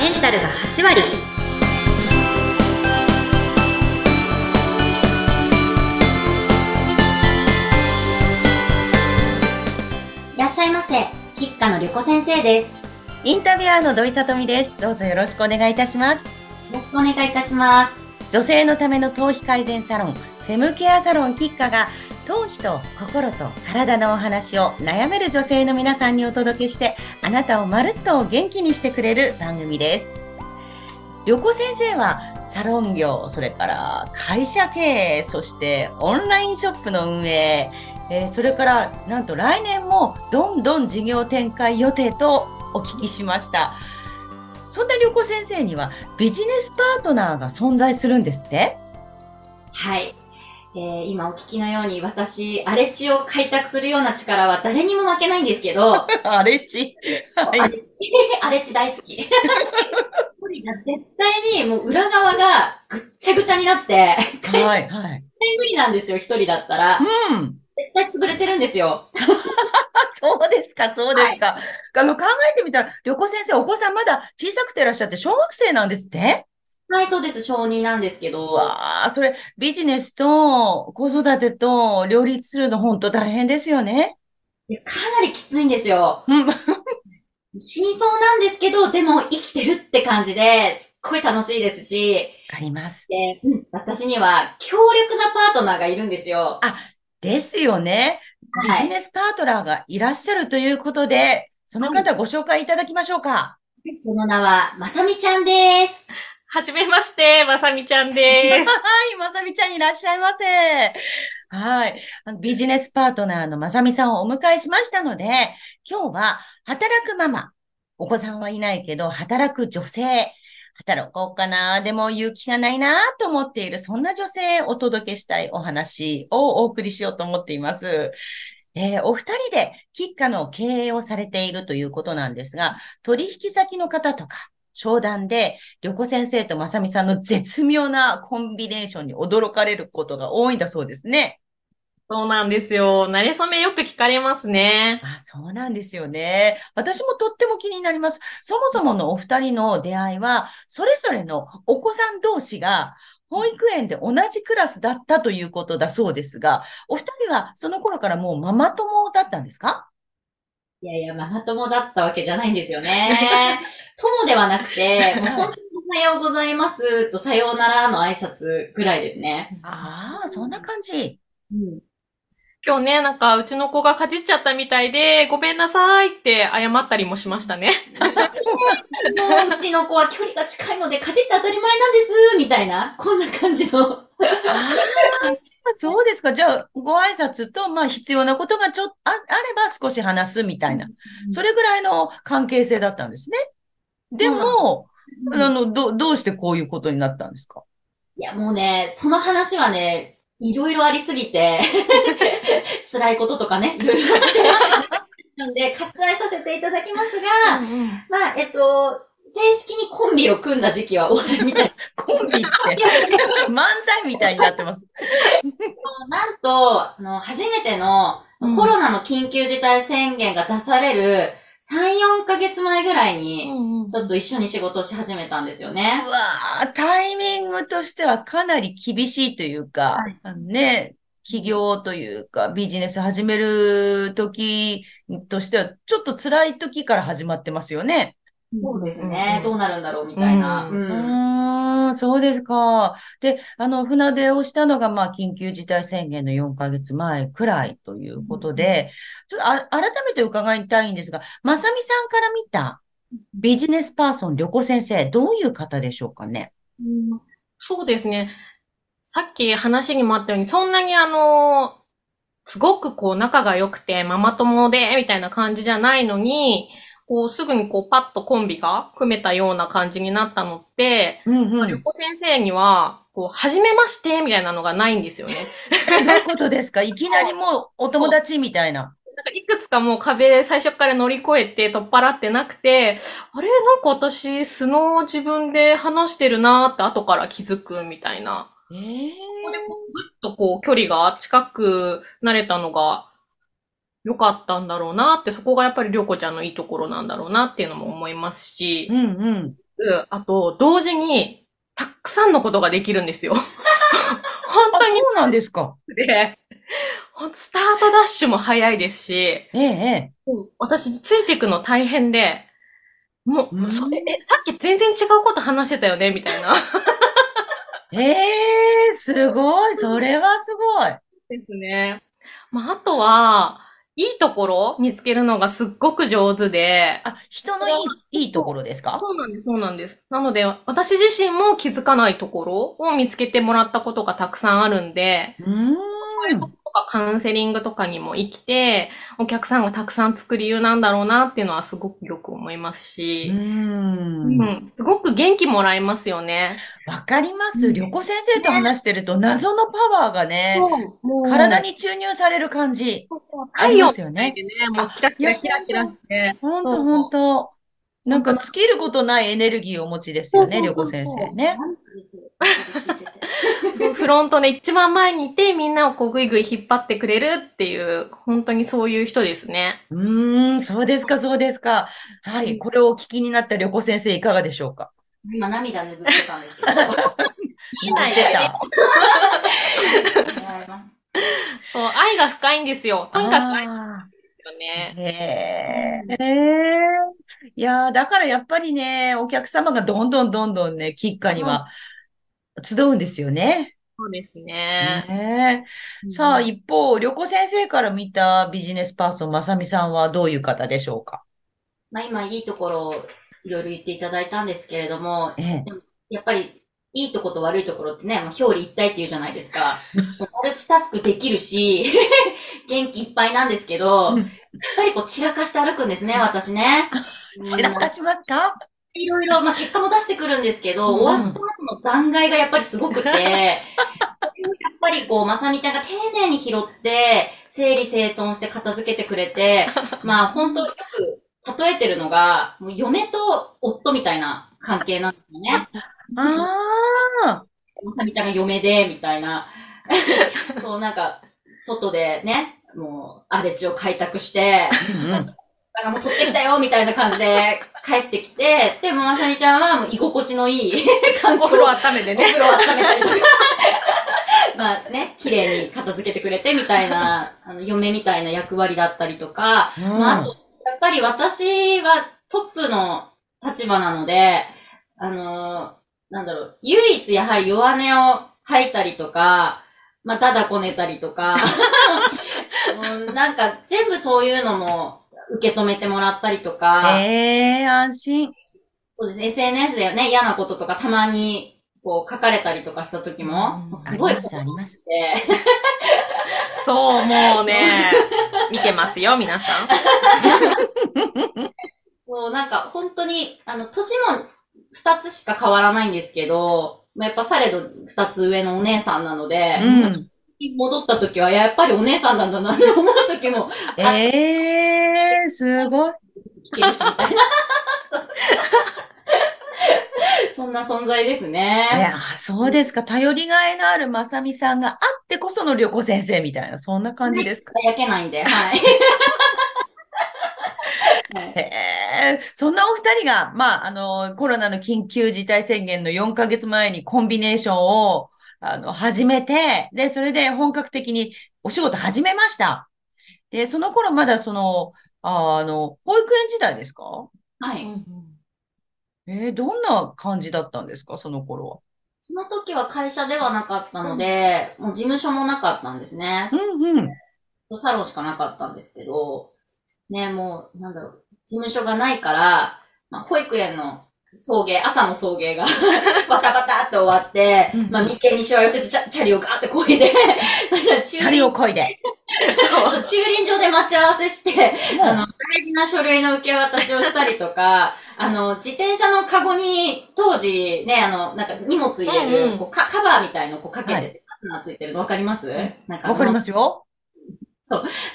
メンタルが8割いらっしゃいませ吉川のりょこ先生ですインタビュアーの土井さとみです。どうぞよろしくお願いいたします。よろしくお願いいたします女性のための頭皮改善サロン、フェムケアサロンキッカが、頭皮と心と体のお話を悩める女性の皆さんにお届けして、あなたをまるっと元気にしてくれる番組です。旅子先生はサロン業、それから会社経営、そしてオンラインショップの運営、えーそれからなんと来年もどんどん事業展開予定とお聞きしました。そんな旅子先生にはビジネスパートナーが存在するんですって？はい、えー今お聞きのように私荒れ地を開拓するような力は誰にも負けないんですけど。荒れ地 荒れ地大好き絶対にもう裏側がぐっちゃぐちゃになってはい。はい。無理なんですよ、一人だったら。うん。絶対潰れてるんですよ。そうですか、そうですか。あの、考えてみたら、旅子先生、お子さんまだ小さくていらっしゃって、小学生なんですって？はい、そうです、小児なんですけうど。わあ、それ、ビジネスと子育てと両立するの本当大変ですよね。いやかなりきついんですよ。うん。死にそうなんですけど、でも生きてるって感じで、すっごい楽しいですし、あります。でうん私には強力なパートナーがいるんですよ。ですよね。ビはいジネスパートナーがいらっしゃるということで、その方ご紹介いただきましょうか。その名は、まさみちゃんです。はじめまして、まさみちゃんです。はい、まさみちゃんいらっしゃいませ。はい。ビジネスパートナーのまさみさんをお迎えしましたので、今日は働くママ、お子さんはいないけど、働く女性、働こうかな、でも勇気がないなと思っている、そんな女性をお届けしたいお話をお送りしようと思っています。えーお二人で、喫下の経営をされているということなんですが、取引先の方とか、商談で、旅子先生とまさみさんの絶妙なコンビネーションに驚かれることが多いんだそうですね。そうなんですよ。慣れ初めよく聞かれますね。あ、そうなんですよね。私もとっても気になります。そもそものお二人の出会いは、それぞれのお子さん同士が保育園で同じクラスだったということだそうですが、お二人はその頃からもうママ友だったんですか？いやいや、ママ友だったわけじゃないんですよね。友ではなくて、もう本当におはようございますとさようならの挨拶ぐらいですね。ああ、そんな感じ。うん今日ね、なんかうちの子がかじっちゃったみたいで、ごめんなさいって謝ったりもしましたね。もううちの子は距離が近いのでかじって当たり前なんですみたいな、こんな感じの。そうですか。じゃあ、ご挨拶と、まあ、必要なことがちょっとあ、あれば少し話すみたいな。それぐらいの関係性だったんですね。でも、あの、ど、どうしてこういうことになったんですか？いや、もうね、その話はね、いろいろありすぎて、辛いこととかね、いろいろあって。なんで、割愛させていただきますが、まあ、えっと、正式にコンビを組んだ時期は終わりみたい コンビって、漫才みたいになってます。な。なんと、あの、初めてのうんコロナの緊急事態宣言が出される3、4ヶ月前ぐらいに、ちょっと一緒に仕事をし始めたんですよね。うわータイミングとしてはかなり厳しいというか、あのね、起業というか、ビジネス始める時としては、ちょっと辛い時から始まってますよね。そうですうんね。うんどうなるんだろうみたいな。ううーん、そうですか。で、あの、船出をしたのが、まあ、緊急事態宣言の4ヶ月前くらいということで、ちょっとあ改めて伺いたいんですが、まさみさんから見たビジネスパーソン、旅子先生、どういう方でしょうかね？うんそうですね。さっき話にもあったように、そんなにあの、すごくこう仲が良くて、ママ友で、みたいな感じじゃないのに、こうすぐにこうパッとコンビが組めたような感じになったのって、うんうん。旅子先生には、こう、はじめまして、みたいなのがないんですよね。どういうことですか？いきなりもうお友達みたいな。なんかいくつかもう壁最初から乗り越えて取っ払ってなくて、あれ？なんか私素の自分で話してるなーって後から気づくみたいな。ええそこでこうぐっとこう距離が近くなれたのが良かったんだろうなって、そこがやっぱりりょうこちゃんのいいところなんだろうなっていうのも思いますしう、んうん。あと、同時に、たくさんのことができるんですよ。本あ、当にそうなんですか。で、スタートダッシュも早いですし、ええ、え私ついていくの大変で、もうそれ、え、さっき全然違うこと話してたよね？みたいな。え。ええ、すごい。それはすごい。ですね。まあ、あとは、いいところ？見つけるのがすっごく上手で、あ、人のいい、いいところですか？そうなんです、そうなんです。なので、私自身も気づかないところを見つけてもらったことがたくさんあるんで、うーん。そういうこととかカウンセリングとかにも生きて、お客さんがたくさんつく理由なんだろうなっていうのはすごくよく思いますうし、ー。うんん、すごく元気もらえますよね。わかります。うん旅行先生と話してると謎のパワーがね、体に注入される感じ。ありますよね。ね、もうキラキラキラキラして。ほんとそうほんと。なんか尽きることないエネルギーをお持ちですよね、旅行そうそうそう先生ね。そうフロントで一番前にいて、みんなをこうぐいぐい引っ張ってくれるっていう、本当にそういう人ですね。うーん、そうですか、そうですか。はい、これをお聞きになった旅行先生いかがでしょうか？今涙拭ってたんですけど。言ってた。そう、愛が深いんですよ。とにかく愛ですあよねー。へえ。いやーだからやっぱりね、お客様がどんどんどんどんね、喫茶には集うんですよね。そうですね。ねえ。さあ、うん一方、旅行先生から見たビジネスパーソン、まさみさんはどういう方でしょうか？まあ今いいところをいろいろ言っていただいたんですけれども、ええ。やっぱりいいとこと悪いところってね、まあ、表裏一体っていうじゃないですか。マルチタスクできるし、元気いっぱいなんですけど、うんやっぱりこう散らかして歩くんですね、私ね。散らかしますか？いろいろ、まあ、結果も出してくるんですけど、うん終わった後の残骸がやっぱりすごくて、やっぱりこう、まさみちゃんが丁寧に拾って、整理整頓して片付けてくれて、まあ本当よく例えてるのが、もう嫁と夫みたいな関係なんですよね。ああ。まさみちゃんが嫁で、みたいな。そう、なんか、外でね、もう、荒れ地を開拓して、だからもう取ってきたよ、みたいな感じで帰ってきて、でもまさみちゃんはもう居心地のいい環境お風呂温めてね。お風呂温めたりとか。まあね、綺麗に片付けてくれてみたいな、あの、嫁みたいな役割だったりとか、まあ、あと、やっぱり私はトップの立場なので、あのー。なんだろう、唯一やはり弱音を吐いたりとか、まあ、ただこねたりとか、うんなんか全部そういうのも受け止めてもらったりとか、ええ安心。そうですね、SNS でね、嫌なこととかたまにこう書かれたりとかした時も、すごいありますあります。して、そう、もうね、見てますよ、皆さん。そう、なんか本当に、あの、年も二つしか変わらないんですけど、まあ、やっぱされど二つ上のお姉さんなので、うん。戻った時はやっぱりお姉さんなんだなって思う時もええすごい。聞けるし、みたいな。そんな存在ですいね。や、そうですか。頼りがいのあるまさみさんがあってこその旅行先生みたいな、そんな感じですか。焼けないんで、はい。え、そんなお二人が、まあ、あの、コロナの緊急事態宣言の4ヶ月前にコンビネーションを、あの、始めて、で、それで本格的にお仕事始めました。で、その頃まだその、あの、保育園時代ですか？はい。えーどんな感じだったんですか、その頃は。その時は会社ではなかったので、もう事務所もなかったんですね。うんうん。サロンしかなかったんですけど、ね、もう、なんだろう、事務所がないから、まあ、保育園の送迎、朝の送迎が バタバタって終わって、うんまあ、眉間にしわ寄せてチャチャリをガーってこいで、チチャリを漕いで。そう。駐輪場で待ち合わせして、あの、大事な書類の受け渡しをしたりとか、あの、自転車のカゴに、当時ね、あの、なんか荷物入れる、うんうん。こうカカバーみたいのこうかけてはて、ファスナーついてるのわかります？なんかかりますよ。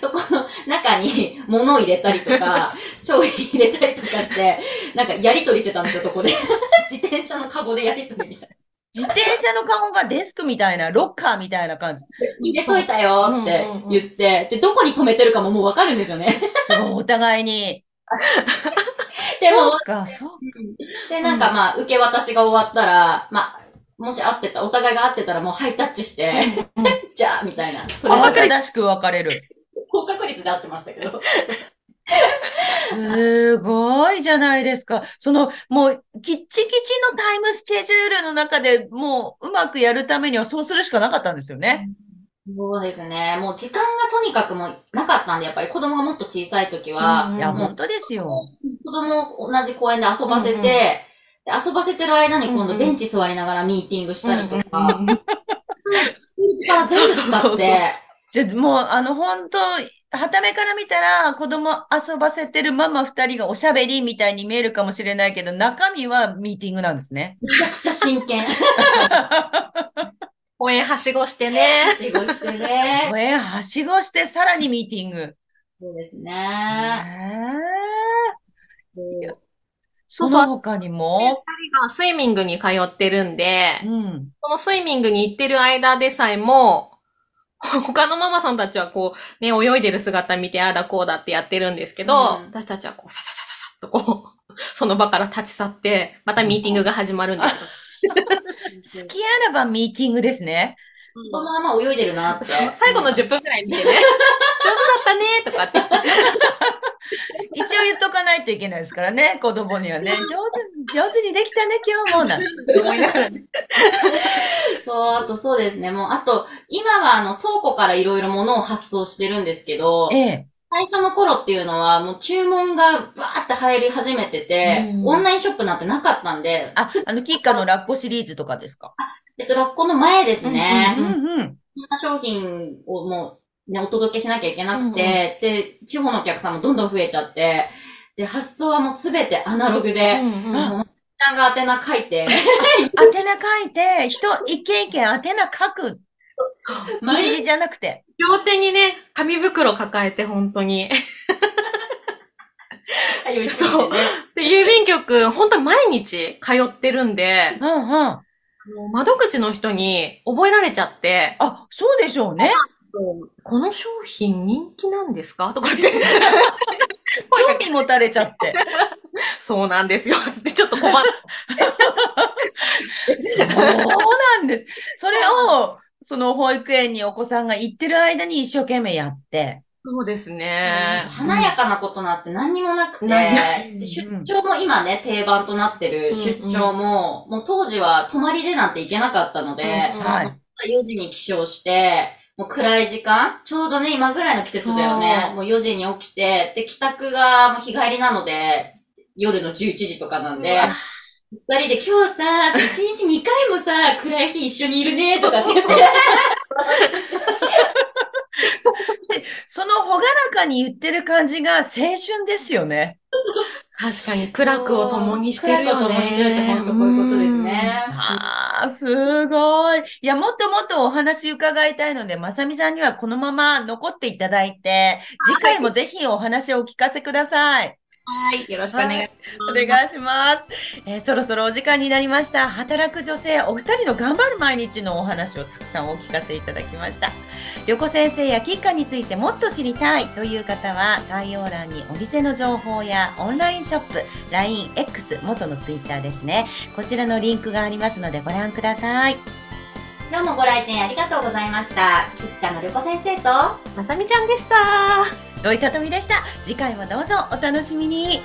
そこの中に物を入れたりとか、商品入れたりとかして、なんかやりとりしてたんですよ、そこで。自転車のカゴでやりとりみたいな。自転車のカゴがデスクみたいな、ロッカーみたいな感じ。入れといたよって言って、で、どこに止めてるかももうわかるんですよね。すごい、お互いに。でもそうか、そうか。で、なんかまあ、受け渡しが終わったら、まあ、もし会ってた、お互いが会ってたらもうハイタッチして、じゃあ、みたいな。それ慌ただしく別れる。高確率で会ってましたけど。すごいじゃないですか。その、もう、きっちきちのタイムスケジュールの中でもう、うまくやるためにはそうするしかなかったんですよね。そうですね。もう時間がとにかくもうなかったんで、やっぱり子供がもっと小さい時は、うんいや、本当ですよ。子供を同じ公園で遊ばせて、うんうんで遊ばせてる間に今度ベンチ座りながらミーティングしたりとか、ういう時間は全部使そうそうそうって、じゃあ、もう、あの、本当はためから見たら、子供遊ばせてるママ二人がおしゃべりみたいに見えるかもしれないけど、中身はミーティングなんですね。めちゃくちゃ真剣。公園はしごしてね。仕事してね。えー、はしごしてさらにミーティング。そうですへね。ーその他にも、スイミングに通ってるんでう、ん。そのスイミングに行ってる間でさえも、他のママさんたちはこう、ね、泳いでる姿見て、ああだこうだってやってるんですけど、うん私たちはこう、さささささっとこう、その場から立ち去って、またミーティングが始まるんです 好きあらばミーティングですね。このまま泳いでるなって。最後の10分くらい見てね、上手だったねとかって。一応言っとかないといけないですからね、子供にはね。上手、上手にできたね、今日も。なんて思いながらね。そう、あとそうですね。もう、あと、今はあの倉庫からいろいろ物を発送してるんですけど、ええ。最初の頃っていうのはもう注文がバーって入り始めてて、うんオンラインショップなんてなかったんで、あ、あの、キッカのラッコシリーズとかですか？えっと、ラッコの前ですね。うんうん。そんな商品をもう、ね、お届けしなきゃいけなくて、うんうんで、地方のお客さんもどんどん増えちゃって、で、発送はもうすべてアナログで、うんうんう、ちゃんが宛名書いて、宛名書いて、人一件一件宛名書く。毎日じゃなくて。両手にね、紙袋抱えて、本当に。通いすぎてね。で、郵便局、本当に毎日通ってるんで、うんうん。窓口の人に覚えられちゃって、あ、そうでしょうね。この商品人気なんですか？とかって、興味持たれちゃって。そうなんですよ。ってちょっと困っ そうなんです。それを、その保育園にお子さんが行ってる間に一生懸命やって。そうですね。華やかなことなんて何にもなくて、出張も今ね、定番となってる出張も、もう当時は泊まりでなんて行けなかったので、うんうんはい。4時に起床して、もう暗い時間ちょうどね、今ぐらいの季節だよね。もう4時に起きて、で、帰宅がもう日帰りなので、夜の11時とかなんで、二人で今日さ、1日2回もさ、暗い日一緒にいるね、とかって言って、そのほがらかに言ってる感じが青春ですよね。確かに、苦楽を共にしてるよね。苦楽を共にするって本当こういうことですね。ああ、すごい。いや、もっともっとお話伺いたいので、まさみさんにはこのまま残っていただいて、次回もぜひお話をお聞かせください。はい。よろしくお願いします。お願いします。えーそろそろお時間になりました。働く女性、お二人の頑張る毎日のお話をたくさんお聞かせいただきました。旅子先生やキッカについてもっと知りたいという方は、概要欄にお店の情報やオンラインショップ、LINE、X、元のツイッターですね。こちらのリンクがありますのでご覧ください。今日もご来店ありがとうございました。キッカのりこ先生と、まさみちゃんでした。土井さとみでした。次回もどうぞお楽しみに。